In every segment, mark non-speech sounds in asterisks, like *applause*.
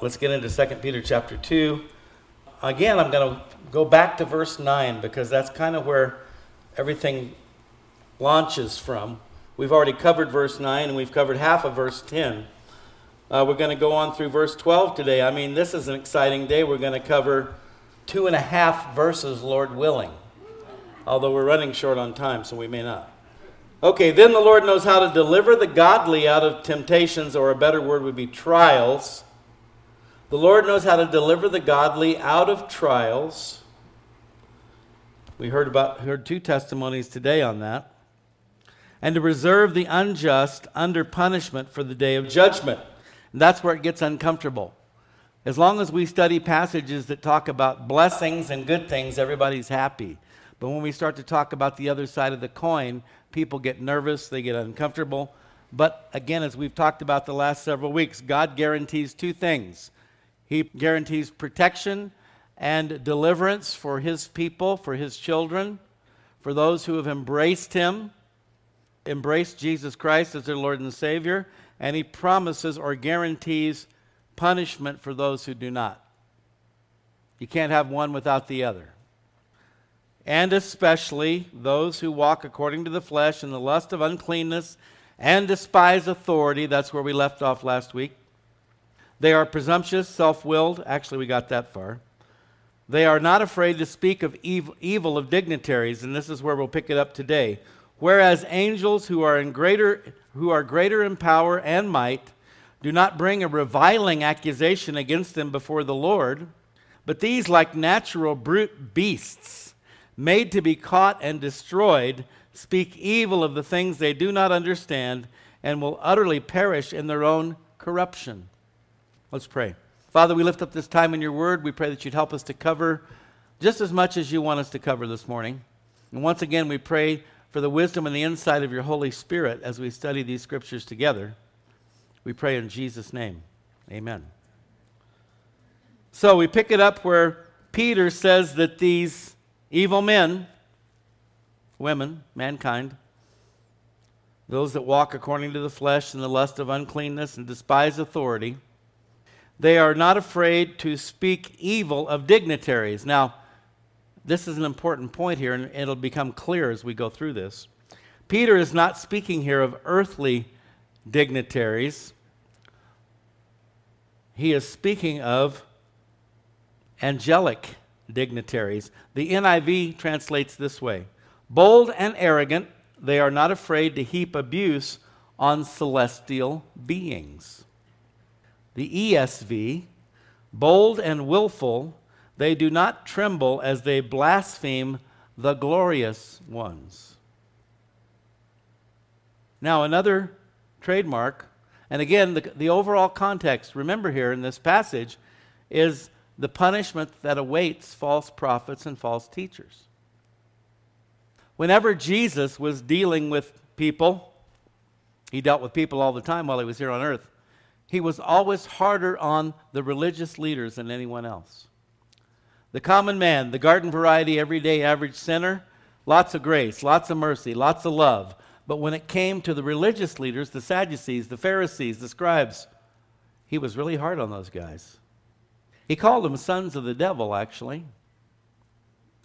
Let's get into 2 Peter chapter 2. Again, I'm going to go back to verse 9 because that's kind of where everything launches from. We've already covered verse 9 and we've covered half of verse 10. Uh, we're going to go on through verse 12 today. I mean, this is an exciting day. We're going to cover two and a half verses, Lord willing. Although we're running short on time, so we may not. Okay, then the Lord knows how to deliver the godly out of temptations, or a better word would be trials. The Lord knows how to deliver the godly out of trials. We heard about heard two testimonies today on that. And to reserve the unjust under punishment for the day of judgment. And that's where it gets uncomfortable. As long as we study passages that talk about blessings and good things, everybody's happy. But when we start to talk about the other side of the coin, people get nervous, they get uncomfortable. But again, as we've talked about the last several weeks, God guarantees two things He guarantees protection and deliverance for His people, for His children, for those who have embraced Him, embraced Jesus Christ as their Lord and Savior and he promises or guarantees punishment for those who do not. You can't have one without the other. And especially those who walk according to the flesh in the lust of uncleanness and despise authority. That's where we left off last week. They are presumptuous, self willed. Actually, we got that far. They are not afraid to speak of evil, of dignitaries, and this is where we'll pick it up today. Whereas angels who are in greater who are greater in power and might do not bring a reviling accusation against them before the Lord, but these like natural brute beasts made to be caught and destroyed speak evil of the things they do not understand and will utterly perish in their own corruption. Let's pray. Father, we lift up this time in your word. We pray that you'd help us to cover just as much as you want us to cover this morning. And once again, we pray for the wisdom and the insight of your Holy Spirit as we study these scriptures together. We pray in Jesus' name. Amen. So we pick it up where Peter says that these evil men, women, mankind, those that walk according to the flesh and the lust of uncleanness and despise authority, they are not afraid to speak evil of dignitaries. Now, this is an important point here, and it'll become clear as we go through this. Peter is not speaking here of earthly dignitaries, he is speaking of angelic dignitaries. The NIV translates this way Bold and arrogant, they are not afraid to heap abuse on celestial beings. The ESV, bold and willful, they do not tremble as they blaspheme the glorious ones. Now, another trademark, and again, the, the overall context, remember here in this passage, is the punishment that awaits false prophets and false teachers. Whenever Jesus was dealing with people, he dealt with people all the time while he was here on earth, he was always harder on the religious leaders than anyone else. The common man, the garden variety, everyday average sinner, lots of grace, lots of mercy, lots of love. But when it came to the religious leaders, the Sadducees, the Pharisees, the scribes, he was really hard on those guys. He called them sons of the devil, actually.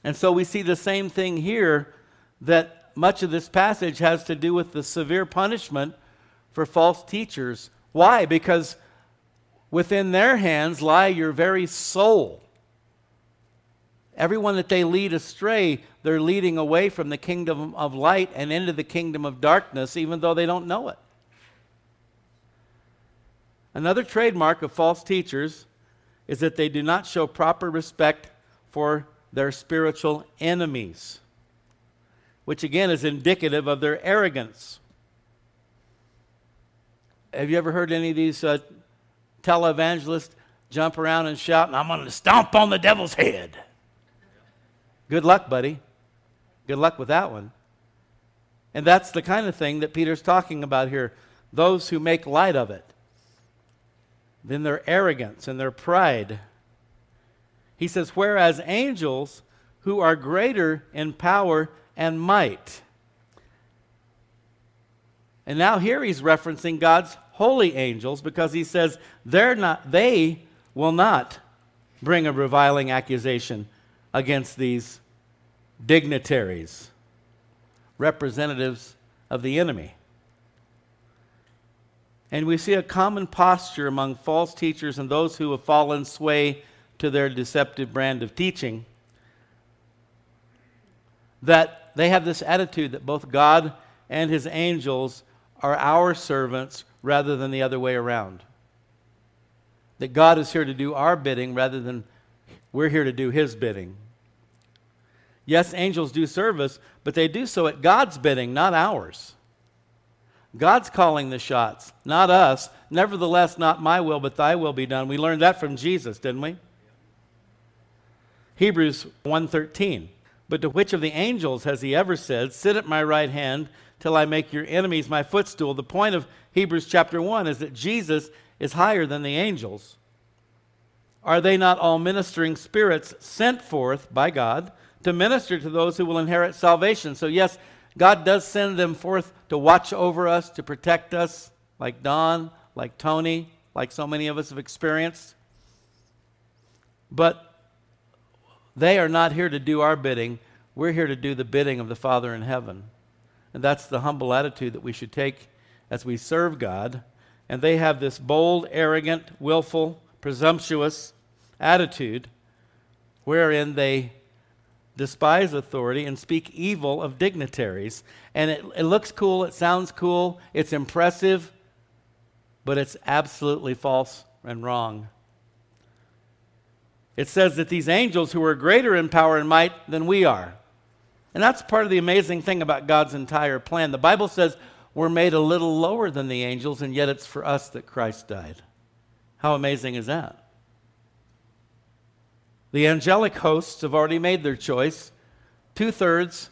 And so we see the same thing here that much of this passage has to do with the severe punishment for false teachers. Why? Because within their hands lie your very soul. Everyone that they lead astray, they're leading away from the kingdom of light and into the kingdom of darkness, even though they don't know it. Another trademark of false teachers is that they do not show proper respect for their spiritual enemies, which again is indicative of their arrogance. Have you ever heard any of these uh, televangelists jump around and shout, I'm going to stomp on the devil's head? Good luck, buddy. Good luck with that one. And that's the kind of thing that Peter's talking about here those who make light of it. Then their arrogance and their pride. He says, whereas angels who are greater in power and might. And now here he's referencing God's holy angels because he says they're not they will not bring a reviling accusation against these dignitaries, representatives of the enemy. And we see a common posture among false teachers and those who have fallen sway to their deceptive brand of teaching that they have this attitude that both God and his angels are our servants rather than the other way around. That God is here to do our bidding rather than we're here to do his bidding. Yes, angels do service, but they do so at God's bidding, not ours. God's calling the shots, not us. Nevertheless, not my will, but thy will be done. We learned that from Jesus, didn't we? Hebrews 1:13. But to which of the angels has he ever said, "Sit at my right hand till I make your enemies my footstool"? The point of Hebrews chapter 1 is that Jesus is higher than the angels. Are they not all ministering spirits sent forth by God to minister to those who will inherit salvation? So yes, God does send them forth to watch over us, to protect us, like Don, like Tony, like so many of us have experienced. But they are not here to do our bidding. We're here to do the bidding of the Father in heaven. And that's the humble attitude that we should take as we serve God. And they have this bold, arrogant, willful, presumptuous attitude wherein they despise authority and speak evil of dignitaries. And it, it looks cool, it sounds cool, it's impressive, but it's absolutely false and wrong. It says that these angels who are greater in power and might than we are. And that's part of the amazing thing about God's entire plan. The Bible says we're made a little lower than the angels, and yet it's for us that Christ died. How amazing is that? The angelic hosts have already made their choice. Two thirds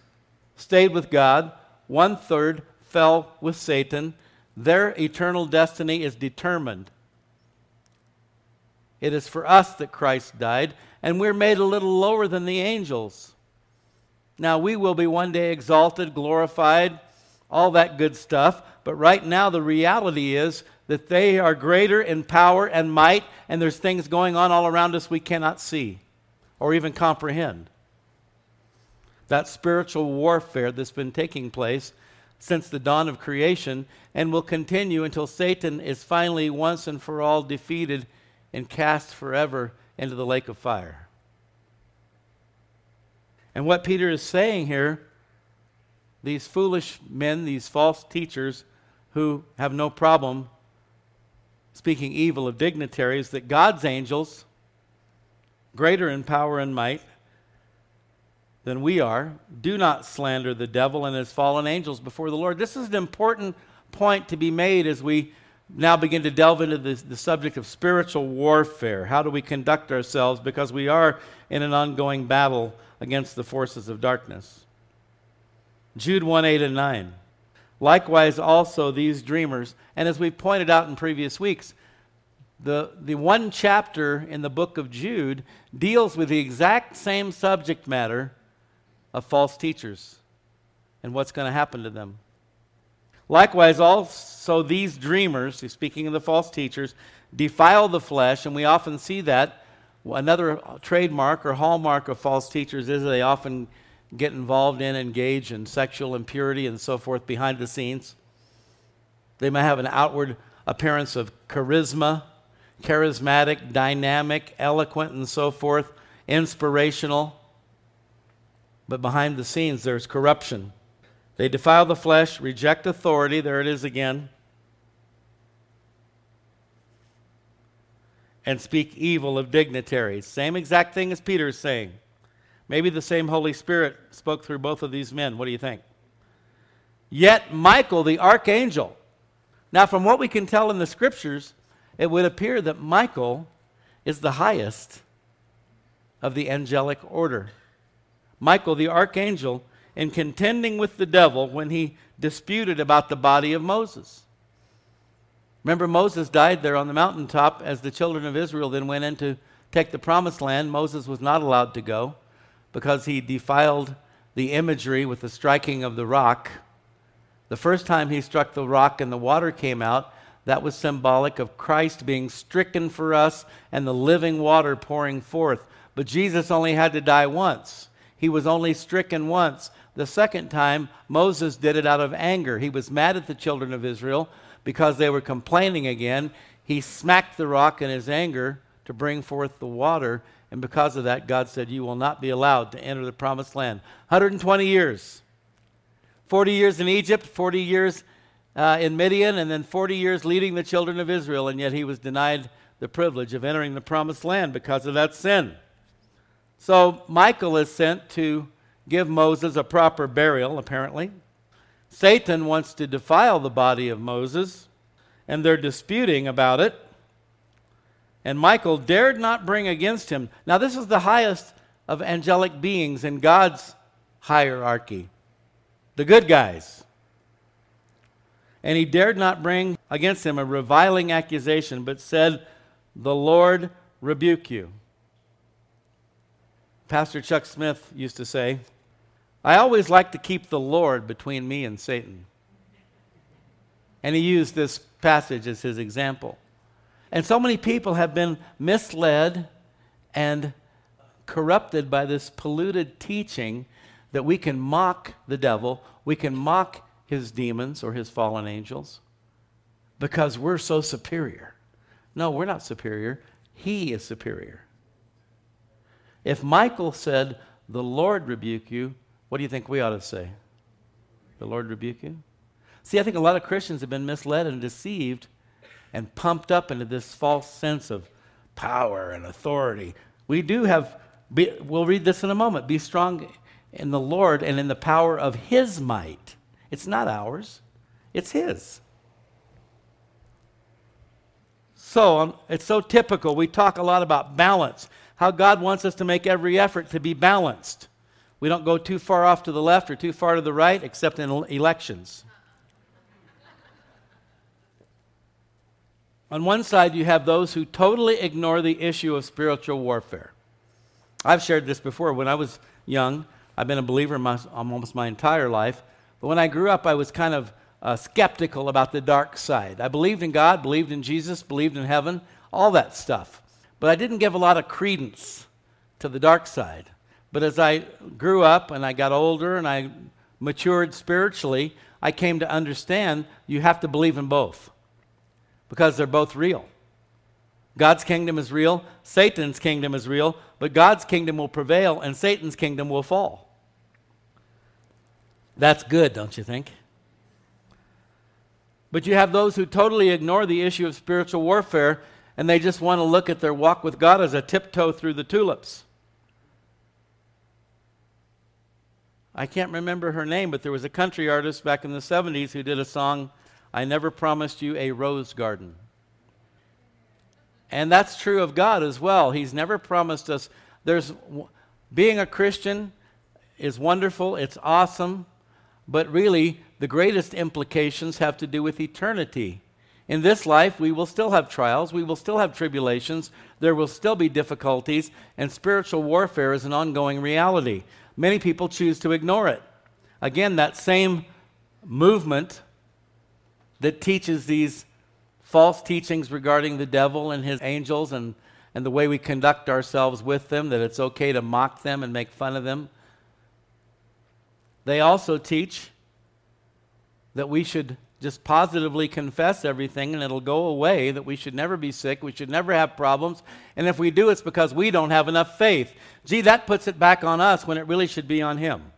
stayed with God, one third fell with Satan. Their eternal destiny is determined. It is for us that Christ died, and we're made a little lower than the angels. Now, we will be one day exalted, glorified, all that good stuff, but right now the reality is that they are greater in power and might, and there's things going on all around us we cannot see or even comprehend. That spiritual warfare that's been taking place since the dawn of creation and will continue until Satan is finally once and for all defeated and cast forever into the lake of fire. And what Peter is saying here, these foolish men, these false teachers who have no problem speaking evil of dignitaries, that God's angels greater in power and might than we are, do not slander the devil and his fallen angels before the Lord. This is an important point to be made as we now begin to delve into the, the subject of spiritual warfare. How do we conduct ourselves? Because we are in an ongoing battle against the forces of darkness. Jude 1 8 and 9. Likewise, also these dreamers, and as we pointed out in previous weeks, the, the one chapter in the book of Jude deals with the exact same subject matter of false teachers and what's going to happen to them. Likewise, also these dreamers, speaking of the false teachers, defile the flesh, and we often see that. Another trademark or hallmark of false teachers is they often get involved in, engage in sexual impurity and so forth behind the scenes. They may have an outward appearance of charisma, charismatic, dynamic, eloquent, and so forth, inspirational. But behind the scenes, there's corruption. They defile the flesh, reject authority. There it is again. And speak evil of dignitaries. Same exact thing as Peter is saying. Maybe the same Holy Spirit spoke through both of these men. What do you think? Yet Michael, the archangel. Now, from what we can tell in the scriptures, it would appear that Michael is the highest of the angelic order. Michael, the archangel, in contending with the devil when he disputed about the body of Moses. Remember, Moses died there on the mountaintop as the children of Israel then went in to take the promised land. Moses was not allowed to go because he defiled the imagery with the striking of the rock. The first time he struck the rock and the water came out, that was symbolic of Christ being stricken for us and the living water pouring forth. But Jesus only had to die once. He was only stricken once. The second time, Moses did it out of anger. He was mad at the children of Israel because they were complaining again. He smacked the rock in his anger to bring forth the water. And because of that, God said, You will not be allowed to enter the promised land. 120 years. 40 years in Egypt, 40 years uh, in Midian, and then 40 years leading the children of Israel. And yet he was denied the privilege of entering the promised land because of that sin. So Michael is sent to give Moses a proper burial, apparently. Satan wants to defile the body of Moses, and they're disputing about it. And Michael dared not bring against him. Now, this is the highest of angelic beings in God's hierarchy the good guys. And he dared not bring against him a reviling accusation, but said, The Lord rebuke you. Pastor Chuck Smith used to say, I always like to keep the Lord between me and Satan. And he used this passage as his example. And so many people have been misled and corrupted by this polluted teaching that we can mock the devil, we can mock his demons or his fallen angels because we're so superior. No, we're not superior. He is superior. If Michael said, The Lord rebuke you, what do you think we ought to say? The Lord rebuke you? See, I think a lot of Christians have been misled and deceived and pumped up into this false sense of power and authority. We do have, be, we'll read this in a moment, be strong in the Lord and in the power of His might. It's not ours, it's His. So um, it's so typical. We talk a lot about balance, how God wants us to make every effort to be balanced. We don't go too far off to the left or too far to the right, except in elections. On one side, you have those who totally ignore the issue of spiritual warfare. I've shared this before. When I was young, I've been a believer my, almost my entire life. But when I grew up, I was kind of uh, skeptical about the dark side. I believed in God, believed in Jesus, believed in heaven, all that stuff. But I didn't give a lot of credence to the dark side. But as I grew up and I got older and I matured spiritually, I came to understand you have to believe in both because they're both real. God's kingdom is real, Satan's kingdom is real, but God's kingdom will prevail and Satan's kingdom will fall. That's good, don't you think? But you have those who totally ignore the issue of spiritual warfare and they just want to look at their walk with God as a tiptoe through the tulips. I can't remember her name, but there was a country artist back in the 70s who did a song, I Never Promised You a Rose Garden. And that's true of God as well. He's never promised us there's being a Christian is wonderful, it's awesome, but really the greatest implications have to do with eternity. In this life, we will still have trials, we will still have tribulations, there will still be difficulties, and spiritual warfare is an ongoing reality. Many people choose to ignore it. Again, that same movement that teaches these false teachings regarding the devil and his angels and, and the way we conduct ourselves with them, that it's okay to mock them and make fun of them. They also teach that we should just positively confess everything and it'll go away, that we should never be sick, we should never have problems. And if we do, it's because we don't have enough faith. Gee, that puts it back on us when it really should be on Him.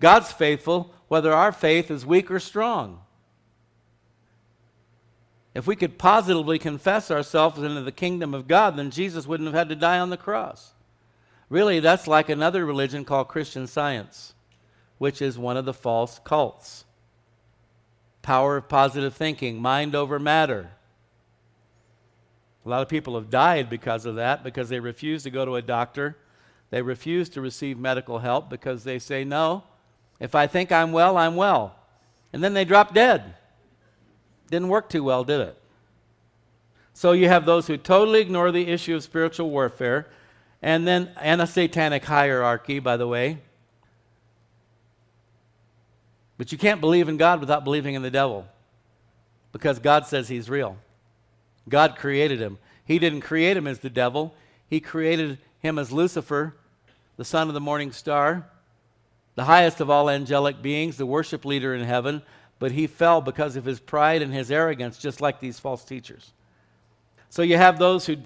God's faithful whether our faith is weak or strong. If we could positively confess ourselves into the kingdom of God, then Jesus wouldn't have had to die on the cross. Really, that's like another religion called Christian Science which is one of the false cults. Power of positive thinking, mind over matter. A lot of people have died because of that, because they refuse to go to a doctor. They refuse to receive medical help because they say, no, if I think I'm well, I'm well. And then they drop dead. Didn't work too well, did it? So you have those who totally ignore the issue of spiritual warfare, and then, and a satanic hierarchy, by the way. But you can't believe in God without believing in the devil. because God says he's real. God created him. He didn't create him as the devil, he created him as Lucifer, the son of the morning star, the highest of all angelic beings, the worship leader in heaven, but he fell because of his pride and his arrogance, just like these false teachers. So you have those who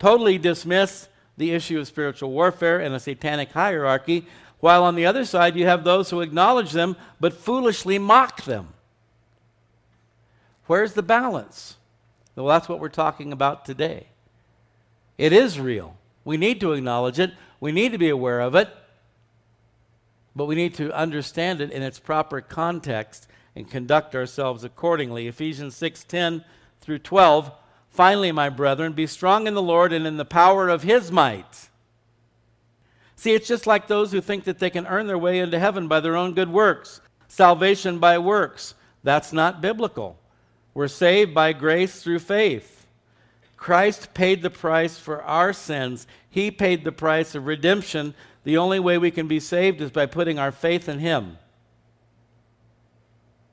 totally dismiss the issue of spiritual warfare and a satanic hierarchy, while on the other side you have those who acknowledge them but foolishly mock them. Where's the balance? Well, that's what we're talking about today. It is real. We need to acknowledge it, we need to be aware of it, but we need to understand it in its proper context and conduct ourselves accordingly. Ephesians 6:10 through 12. Finally, my brethren, be strong in the Lord and in the power of his might. See, it's just like those who think that they can earn their way into heaven by their own good works, salvation by works. That's not biblical. We're saved by grace through faith. Christ paid the price for our sins. He paid the price of redemption. The only way we can be saved is by putting our faith in Him.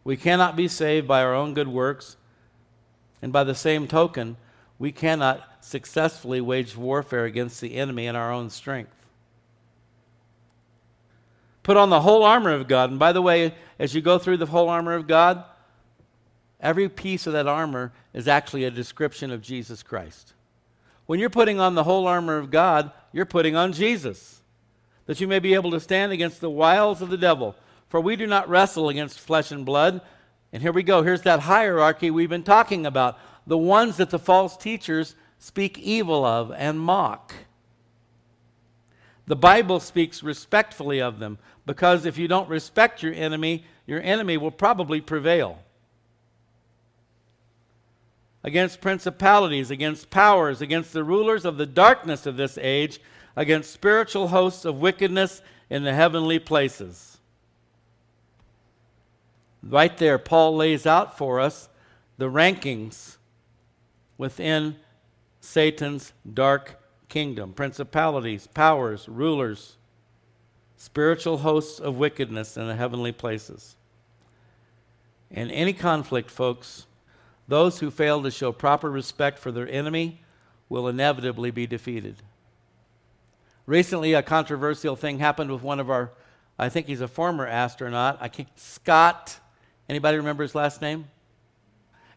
We cannot be saved by our own good works, and by the same token, we cannot successfully wage warfare against the enemy in our own strength. Put on the whole armor of God. And by the way, as you go through the whole armor of God, Every piece of that armor is actually a description of Jesus Christ. When you're putting on the whole armor of God, you're putting on Jesus, that you may be able to stand against the wiles of the devil. For we do not wrestle against flesh and blood. And here we go. Here's that hierarchy we've been talking about the ones that the false teachers speak evil of and mock. The Bible speaks respectfully of them because if you don't respect your enemy, your enemy will probably prevail against principalities, against powers, against the rulers of the darkness of this age, against spiritual hosts of wickedness in the heavenly places. Right there, Paul lays out for us the rankings within Satan's dark kingdom principalities, powers, rulers, spiritual hosts of wickedness in the heavenly places. In any conflict, folks, those who fail to show proper respect for their enemy will inevitably be defeated. Recently, a controversial thing happened with one of our, I think he's a former astronaut. I can't, Scott. Anybody remember his last name?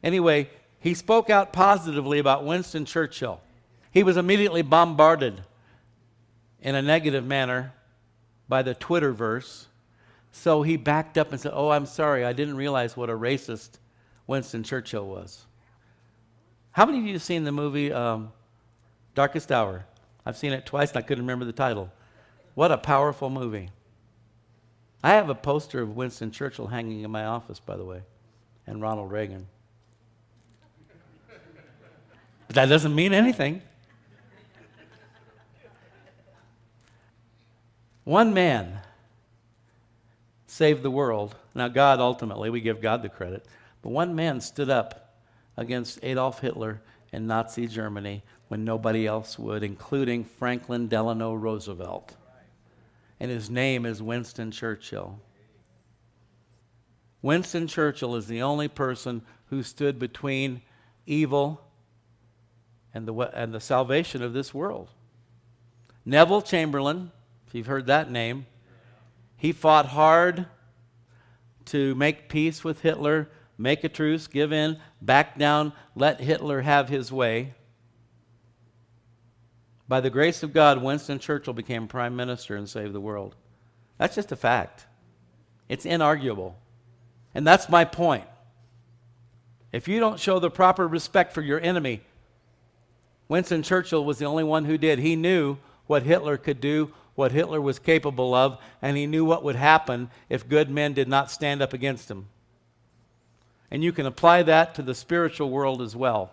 Anyway, he spoke out positively about Winston Churchill. He was immediately bombarded in a negative manner by the Twitterverse. So he backed up and said, Oh, I'm sorry, I didn't realize what a racist Winston Churchill was. How many of you have seen the movie um, Darkest Hour? I've seen it twice and I couldn't remember the title. What a powerful movie. I have a poster of Winston Churchill hanging in my office, by the way, and Ronald Reagan. But that doesn't mean anything. One man saved the world. Now, God ultimately, we give God the credit. But one man stood up against Adolf Hitler in Nazi Germany when nobody else would, including Franklin Delano Roosevelt. And his name is Winston Churchill. Winston Churchill is the only person who stood between evil and the, and the salvation of this world. Neville Chamberlain, if you've heard that name, he fought hard to make peace with Hitler make a truce, give in, back down, let Hitler have his way. By the grace of God, Winston Churchill became prime minister and saved the world. That's just a fact. It's inarguable. And that's my point. If you don't show the proper respect for your enemy, Winston Churchill was the only one who did. He knew what Hitler could do, what Hitler was capable of, and he knew what would happen if good men did not stand up against him. And you can apply that to the spiritual world as well.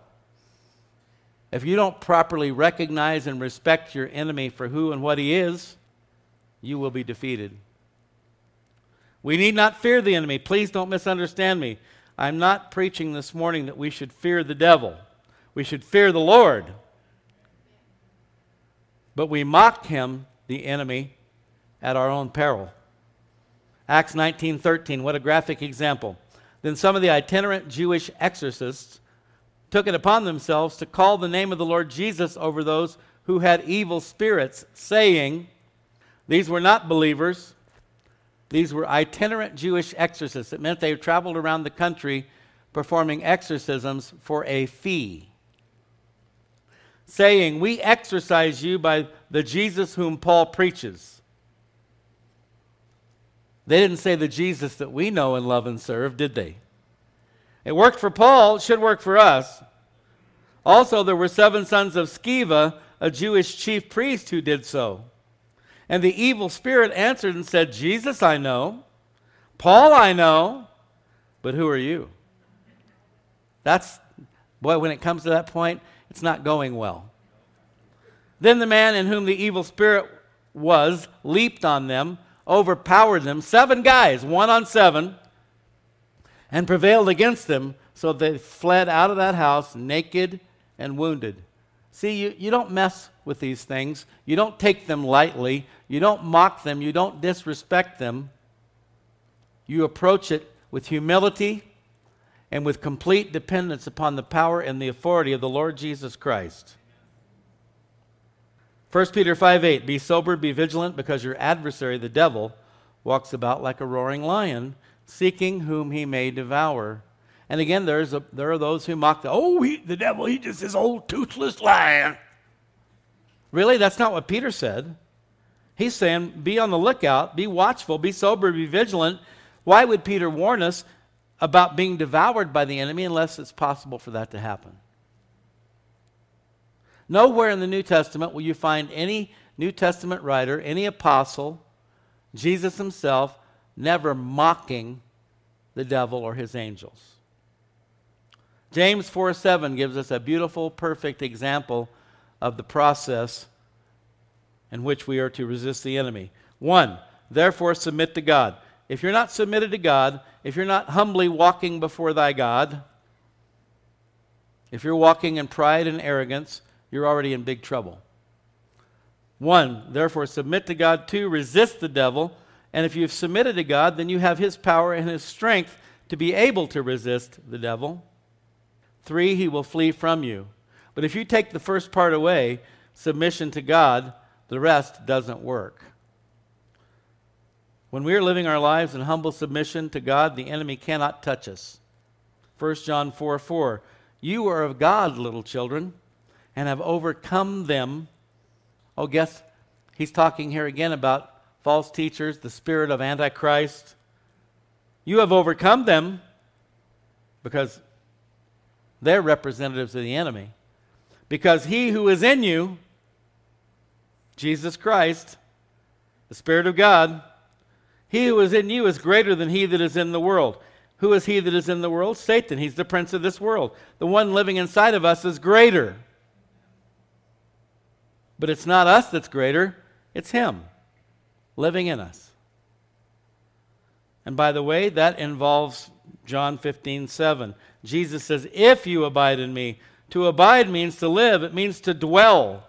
If you don't properly recognize and respect your enemy for who and what he is, you will be defeated. We need not fear the enemy. Please don't misunderstand me. I'm not preaching this morning that we should fear the devil. We should fear the Lord. But we mock him, the enemy, at our own peril. Acts 19:13, what a graphic example. Then some of the itinerant Jewish exorcists took it upon themselves to call the name of the Lord Jesus over those who had evil spirits, saying, These were not believers, these were itinerant Jewish exorcists. It meant they traveled around the country performing exorcisms for a fee. Saying, We exorcise you by the Jesus whom Paul preaches. They didn't say the Jesus that we know and love and serve, did they? It worked for Paul, it should work for us. Also, there were seven sons of Sceva, a Jewish chief priest, who did so. And the evil spirit answered and said, Jesus I know, Paul I know, but who are you? That's, boy, when it comes to that point, it's not going well. Then the man in whom the evil spirit was leaped on them, overpowered them, seven guys, one on seven, and prevailed against them, so they fled out of that house naked and wounded. See, you, you don't mess with these things. You don't take them lightly. You don't mock them. You don't disrespect them. You approach it with humility and with complete dependence upon the power and the authority of the Lord Jesus Christ. 1 Peter 5 8, be sober, be vigilant, because your adversary, the devil, walks about like a roaring lion, seeking whom he may devour. And again, there's a, there are those who mock the, oh, he, the devil, he just this old toothless lion. Really? That's not what Peter said. He's saying, be on the lookout, be watchful, be sober, be vigilant. Why would Peter warn us about being devoured by the enemy unless it's possible for that to happen? Nowhere in the New Testament will you find any New Testament writer, any apostle, Jesus himself, never mocking the devil or his angels. James 4 7 gives us a beautiful, perfect example of the process in which we are to resist the enemy. One, therefore submit to God. If you're not submitted to God, if you're not humbly walking before thy God, if you're walking in pride and arrogance, you're already in big trouble. One, therefore submit to God. Two, resist the devil. And if you've submitted to God, then you have his power and his strength to be able to resist the devil. Three, he will flee from you. But if you take the first part away, submission to God, the rest doesn't work. When we are living our lives in humble submission to God, the enemy cannot touch us. 1 John 4 4. You are of God, little children, and have overcome them. Oh, guess he's talking here again about false teachers, the spirit of Antichrist. You have overcome them because they're representatives of the enemy. Because he who is in you, Jesus Christ, the Spirit of God, he who is in you is greater than he that is in the world. Who is he that is in the world? Satan. He's the prince of this world. The one living inside of us is greater. But it's not us that's greater, it's him living in us. And by the way, that involves John 15, 7. Jesus says, If you abide in me, to abide means to live, it means to dwell.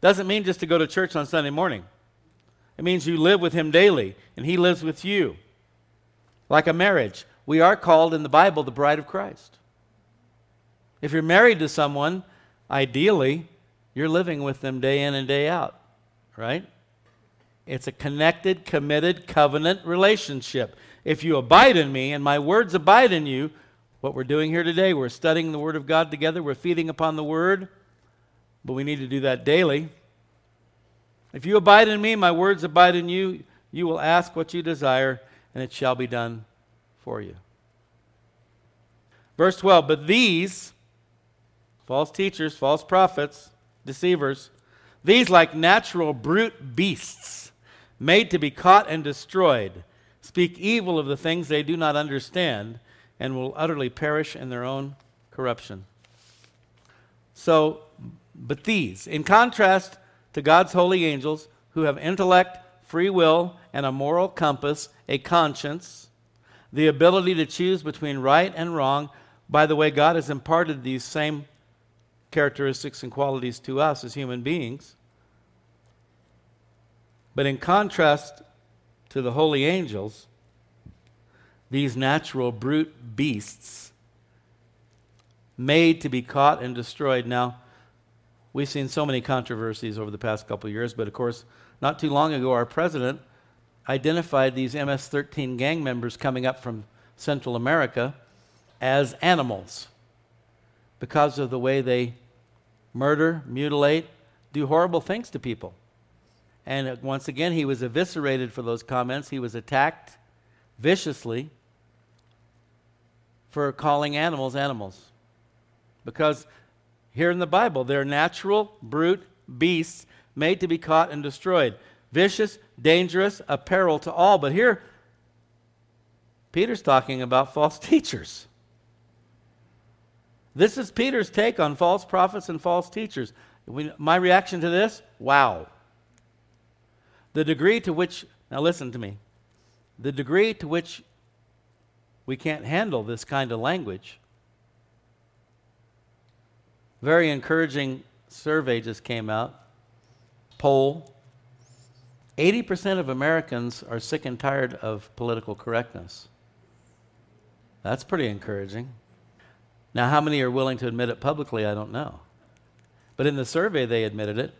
Doesn't mean just to go to church on Sunday morning. It means you live with him daily, and he lives with you. Like a marriage, we are called in the Bible the bride of Christ. If you're married to someone, ideally, you're living with them day in and day out, right? It's a connected, committed, covenant relationship. If you abide in me and my words abide in you, what we're doing here today, we're studying the Word of God together, we're feeding upon the Word, but we need to do that daily. If you abide in me, my words abide in you, you will ask what you desire, and it shall be done for you. Verse 12, but these, false teachers, false prophets, deceivers, these like natural brute beasts, made to be caught and destroyed, speak evil of the things they do not understand, and will utterly perish in their own corruption. So, but these, in contrast to God's holy angels who have intellect, free will, and a moral compass, a conscience, the ability to choose between right and wrong, by the way, God has imparted these same characteristics and qualities to us as human beings. But in contrast to the holy angels, these natural brute beasts made to be caught and destroyed. Now, we've seen so many controversies over the past couple years, but of course, not too long ago, our president identified these MS 13 gang members coming up from Central America as animals because of the way they murder, mutilate, do horrible things to people. And uh, once again, he was eviscerated for those comments. He was attacked viciously for calling animals animals. Because here in the Bible, they're natural, brute beasts made to be caught and destroyed. Vicious, dangerous, a peril to all. But here, Peter's talking about false *laughs* teachers. This is Peter's take on false prophets and false teachers. We, my reaction to this wow. The degree to which, now listen to me, the degree to which we can't handle this kind of language. Very encouraging survey just came out, poll. 80% of Americans are sick and tired of political correctness. That's pretty encouraging. Now, how many are willing to admit it publicly, I don't know. But in the survey, they admitted it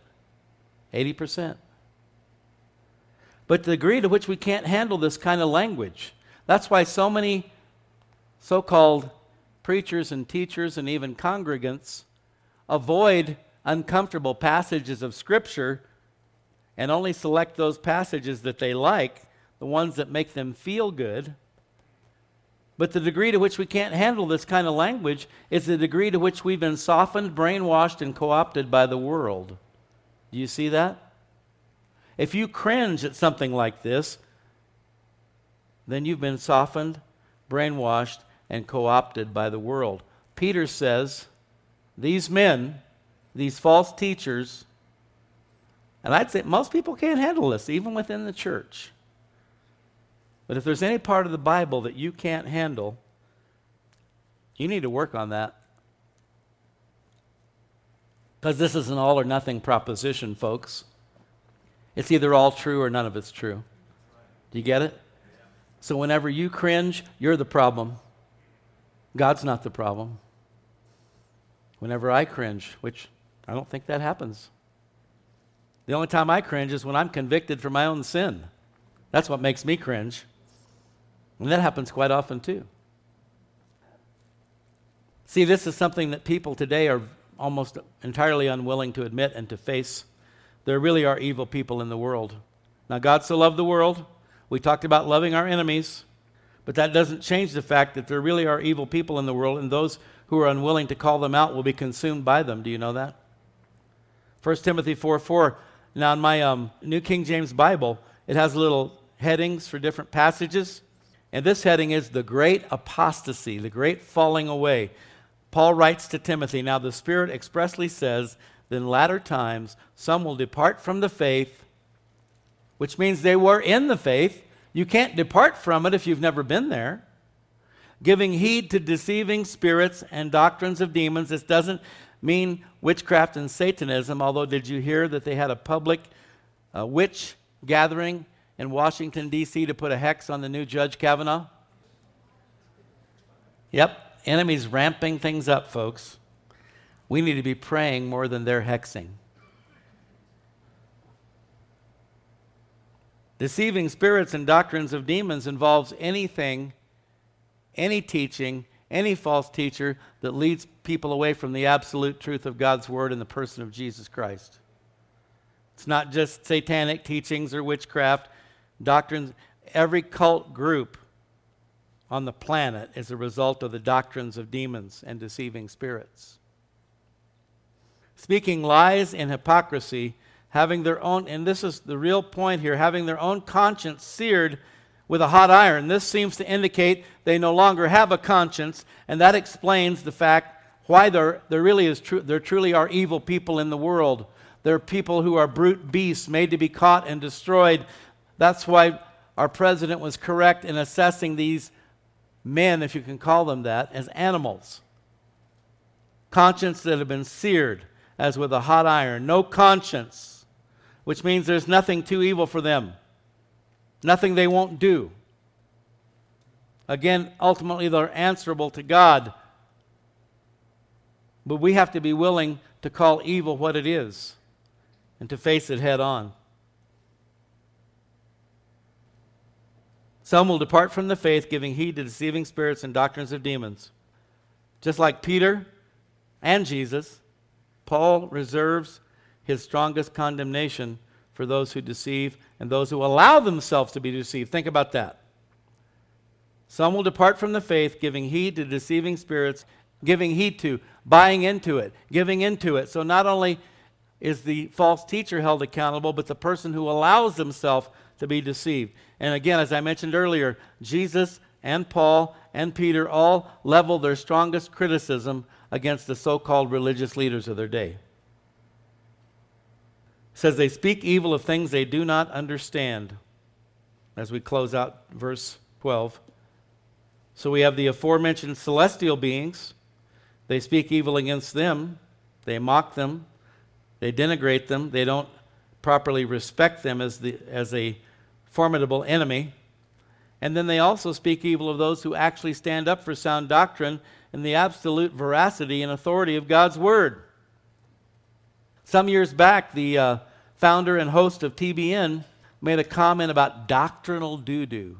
80%. But the degree to which we can't handle this kind of language, that's why so many so called preachers and teachers and even congregants avoid uncomfortable passages of Scripture and only select those passages that they like, the ones that make them feel good but the degree to which we can't handle this kind of language is the degree to which we've been softened, brainwashed, and co opted by the world. Do you see that? If you cringe at something like this, then you've been softened, brainwashed, and co opted by the world. Peter says, These men, these false teachers, and I'd say most people can't handle this, even within the church. But if there's any part of the Bible that you can't handle, you need to work on that. Because this is an all or nothing proposition, folks. It's either all true or none of it's true. Do you get it? So whenever you cringe, you're the problem. God's not the problem. Whenever I cringe, which I don't think that happens. The only time I cringe is when I'm convicted for my own sin. That's what makes me cringe. And that happens quite often too. See, this is something that people today are almost entirely unwilling to admit and to face. There really are evil people in the world. Now, God so loved the world. We talked about loving our enemies, but that doesn't change the fact that there really are evil people in the world, and those who are unwilling to call them out will be consumed by them. Do you know that? 1 Timothy 4 4. Now, in my um, New King James Bible, it has little headings for different passages. And this heading is the great apostasy, the great falling away. Paul writes to Timothy Now the Spirit expressly says that in latter times some will depart from the faith, which means they were in the faith. You can't depart from it if you've never been there. Giving heed to deceiving spirits and doctrines of demons. This doesn't mean witchcraft and Satanism, although, did you hear that they had a public uh, witch gathering in Washington, D.C. to put a hex on the new Judge Kavanaugh? Yep, enemies ramping things up, folks. We need to be praying more than they're hexing. Deceiving spirits and doctrines of demons involves anything, any teaching, any false teacher that leads people away from the absolute truth of God's word in the person of Jesus Christ. It's not just satanic teachings or witchcraft doctrines, every cult group on the planet is a result of the doctrines of demons and deceiving spirits. Speaking lies and hypocrisy, having their own, and this is the real point here, having their own conscience seared with a hot iron. This seems to indicate they no longer have a conscience, and that explains the fact why there, there really is true, there truly are evil people in the world. There are people who are brute beasts made to be caught and destroyed that's why our president was correct in assessing these men, if you can call them that, as animals. Conscience that have been seared as with a hot iron. No conscience, which means there's nothing too evil for them, nothing they won't do. Again, ultimately, they're answerable to God. But we have to be willing to call evil what it is and to face it head on. Some will depart from the faith, giving heed to deceiving spirits and doctrines of demons. Just like Peter and Jesus, Paul reserves his strongest condemnation for those who deceive and those who allow themselves to be deceived. Think about that. Some will depart from the faith, giving heed to deceiving spirits, giving heed to, buying into it, giving into it. So not only is the false teacher held accountable, but the person who allows himself to be deceived. And again, as I mentioned earlier, Jesus and Paul and Peter all level their strongest criticism against the so called religious leaders of their day. Says they speak evil of things they do not understand. As we close out verse 12. So we have the aforementioned celestial beings. They speak evil against them, they mock them, they denigrate them, they don't properly respect them as, the, as a formidable enemy. And then they also speak evil of those who actually stand up for sound doctrine and the absolute veracity and authority of God's Word. Some years back, the uh, founder and host of TBN made a comment about doctrinal doo doo.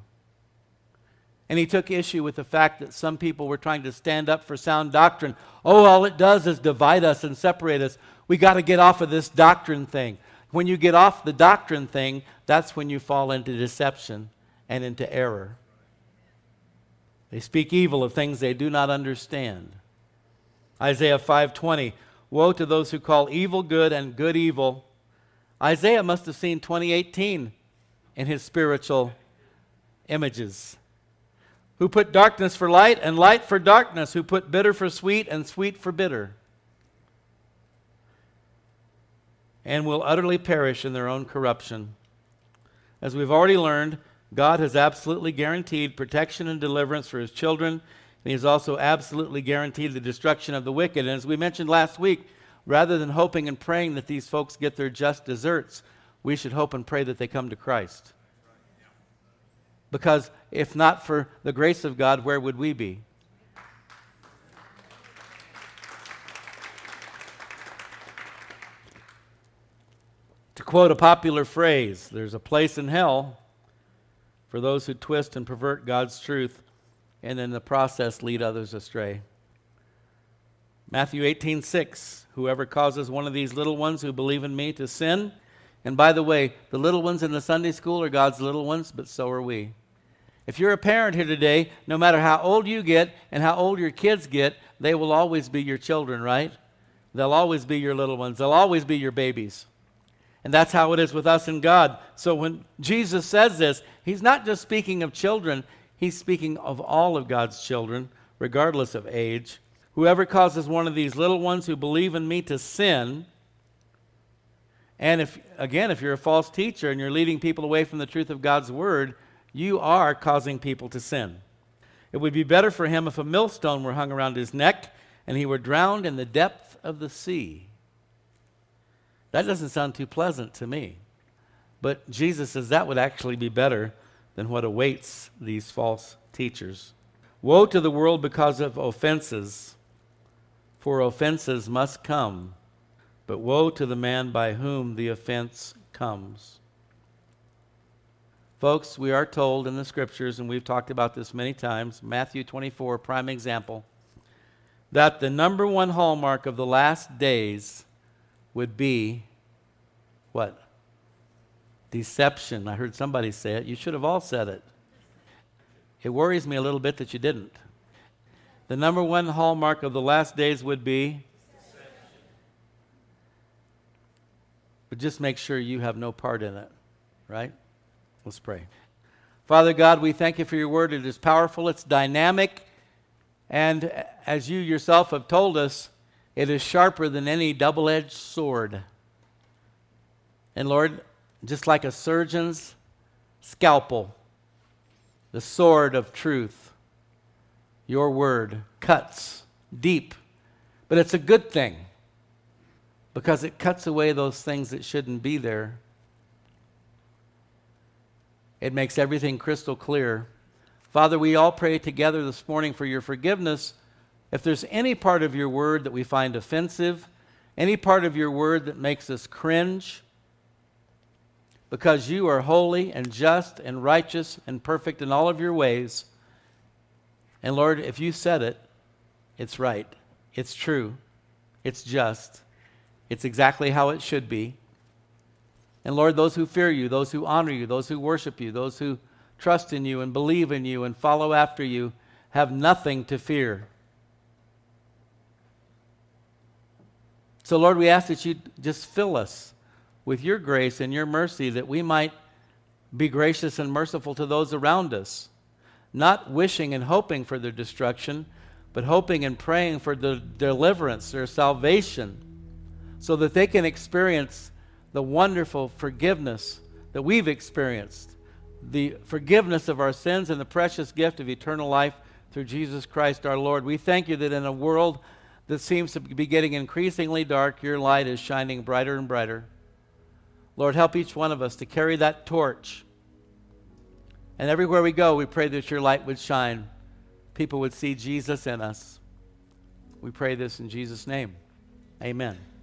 And he took issue with the fact that some people were trying to stand up for sound doctrine. Oh, all it does is divide us and separate us. We got to get off of this doctrine thing. When you get off the doctrine thing, that's when you fall into deception and into error. They speak evil of things they do not understand. Isaiah 5:20 Woe to those who call evil good and good evil. Isaiah must have seen 2018 in his spiritual images. Who put darkness for light and light for darkness, who put bitter for sweet and sweet for bitter. and will utterly perish in their own corruption. As we've already learned, God has absolutely guaranteed protection and deliverance for his children, and he has also absolutely guaranteed the destruction of the wicked. And as we mentioned last week, rather than hoping and praying that these folks get their just deserts, we should hope and pray that they come to Christ. Because if not for the grace of God, where would we be? To quote a popular phrase, there's a place in hell for those who twist and pervert God's truth and in the process lead others astray. Matthew 18, 6. Whoever causes one of these little ones who believe in me to sin, and by the way, the little ones in the Sunday school are God's little ones, but so are we. If you're a parent here today, no matter how old you get and how old your kids get, they will always be your children, right? They'll always be your little ones. They'll always be your babies. And that's how it is with us and God. So when Jesus says this, he's not just speaking of children, he's speaking of all of God's children, regardless of age. Whoever causes one of these little ones who believe in me to sin, and if again, if you're a false teacher and you're leading people away from the truth of God's word, you are causing people to sin. It would be better for him if a millstone were hung around his neck and he were drowned in the depth of the sea. That doesn't sound too pleasant to me. But Jesus says that would actually be better than what awaits these false teachers. Woe to the world because of offenses, for offenses must come, but woe to the man by whom the offense comes. Folks, we are told in the scriptures, and we've talked about this many times, Matthew 24, prime example, that the number one hallmark of the last days would be what? Deception. I heard somebody say it. You should have all said it. It worries me a little bit that you didn't. The number one hallmark of the last days would be. But just make sure you have no part in it, right? Let's pray. Father God, we thank you for your word. It is powerful, it's dynamic, and as you yourself have told us, it is sharper than any double edged sword. And Lord, just like a surgeon's scalpel, the sword of truth, your word cuts deep. But it's a good thing because it cuts away those things that shouldn't be there. It makes everything crystal clear. Father, we all pray together this morning for your forgiveness. If there's any part of your word that we find offensive, any part of your word that makes us cringe, because you are holy and just and righteous and perfect in all of your ways. And Lord, if you said it, it's right, it's true, it's just, it's exactly how it should be. And Lord, those who fear you, those who honor you, those who worship you, those who trust in you and believe in you and follow after you have nothing to fear. So, Lord, we ask that you just fill us with your grace and your mercy that we might be gracious and merciful to those around us, not wishing and hoping for their destruction, but hoping and praying for their deliverance, their salvation, so that they can experience the wonderful forgiveness that we've experienced, the forgiveness of our sins and the precious gift of eternal life through Jesus Christ our Lord. We thank you that in a world that seems to be getting increasingly dark, your light is shining brighter and brighter. Lord, help each one of us to carry that torch. And everywhere we go, we pray that your light would shine. People would see Jesus in us. We pray this in Jesus' name. Amen.